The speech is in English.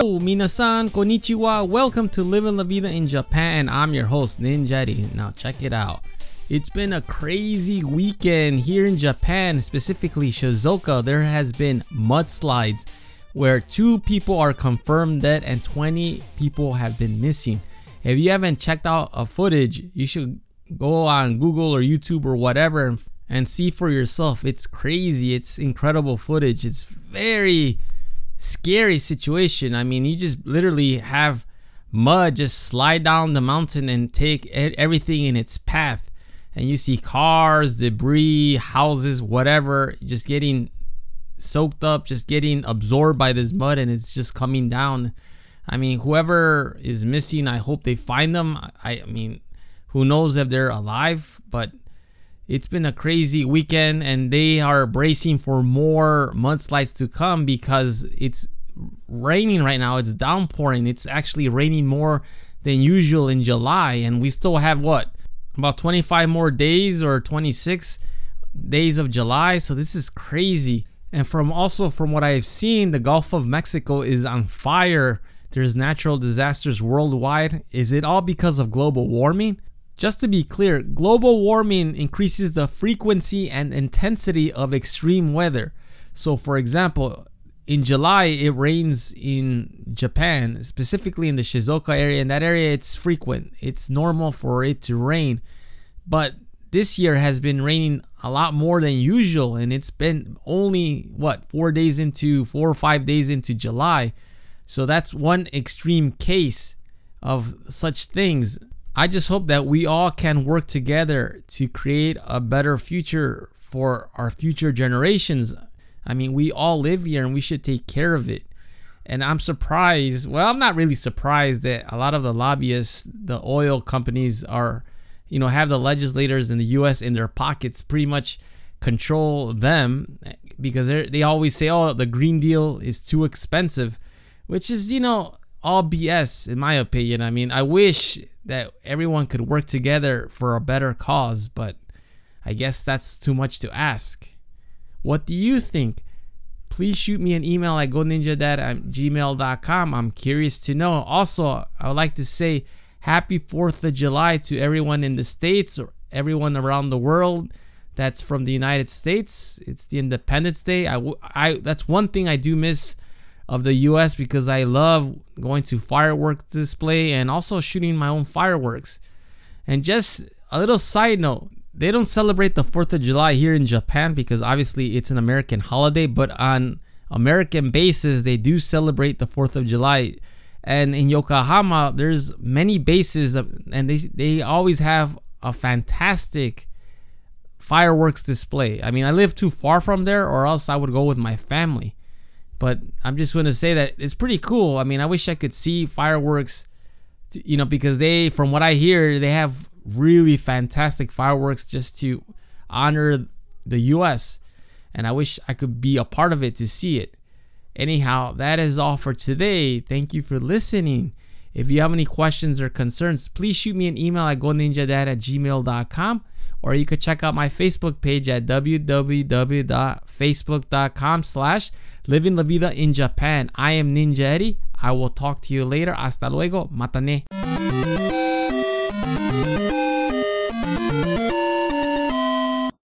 Hello, minasan, konnichiwa. Welcome to Living La Vida in Japan. I'm your host, Ninjari. Now, check it out. It's been a crazy weekend here in Japan, specifically Shizuoka. There has been mudslides where two people are confirmed dead and 20 people have been missing. If you haven't checked out a footage, you should go on Google or YouTube or whatever and see for yourself. It's crazy. It's incredible footage. It's very scary situation. I mean, you just literally have mud just slide down the mountain and take everything in its path. And you see cars, debris, houses, whatever, just getting soaked up, just getting absorbed by this mud and it's just coming down. I mean, whoever is missing, I hope they find them. I, I mean, who knows if they're alive, but it's been a crazy weekend and they are bracing for more mudslides to come because it's raining right now. It's downpouring. It's actually raining more than usual in July and we still have what? About 25 more days or 26 days of July. So this is crazy. And from also from what I've seen, the Gulf of Mexico is on fire. There's natural disasters worldwide. Is it all because of global warming? Just to be clear, global warming increases the frequency and intensity of extreme weather. So, for example, in July it rains in Japan, specifically in the Shizuoka area. In that area, it's frequent, it's normal for it to rain. But this year has been raining a lot more than usual, and it's been only what four days into four or five days into July. So, that's one extreme case of such things. I just hope that we all can work together to create a better future for our future generations. I mean, we all live here and we should take care of it. And I'm surprised, well, I'm not really surprised that a lot of the lobbyists, the oil companies are, you know, have the legislators in the US in their pockets pretty much control them because they always say, "Oh, the green deal is too expensive," which is, you know, all BS in my opinion. I mean, I wish that everyone could work together for a better cause, but I guess that's too much to ask. What do you think? Please shoot me an email at goninjadad at gmail.com. I'm curious to know. Also, I would like to say happy 4th of July to everyone in the States or everyone around the world that's from the United States. It's the Independence Day. I, I that's one thing I do miss of the US because I love going to fireworks display and also shooting my own fireworks. And just a little side note, they don't celebrate the 4th of July here in Japan because obviously it's an American holiday, but on American bases they do celebrate the 4th of July. And in Yokohama, there's many bases and they they always have a fantastic fireworks display. I mean, I live too far from there or else I would go with my family. But I'm just going to say that it's pretty cool. I mean, I wish I could see fireworks, you know, because they, from what I hear, they have really fantastic fireworks just to honor the U.S. And I wish I could be a part of it to see it. Anyhow, that is all for today. Thank you for listening. If you have any questions or concerns, please shoot me an email at goninjadad at gmail.com or you could check out my Facebook page at www.facebook.com slash living la vida in Japan. I am Ninja Eddie. I will talk to you later. Hasta luego. Matane.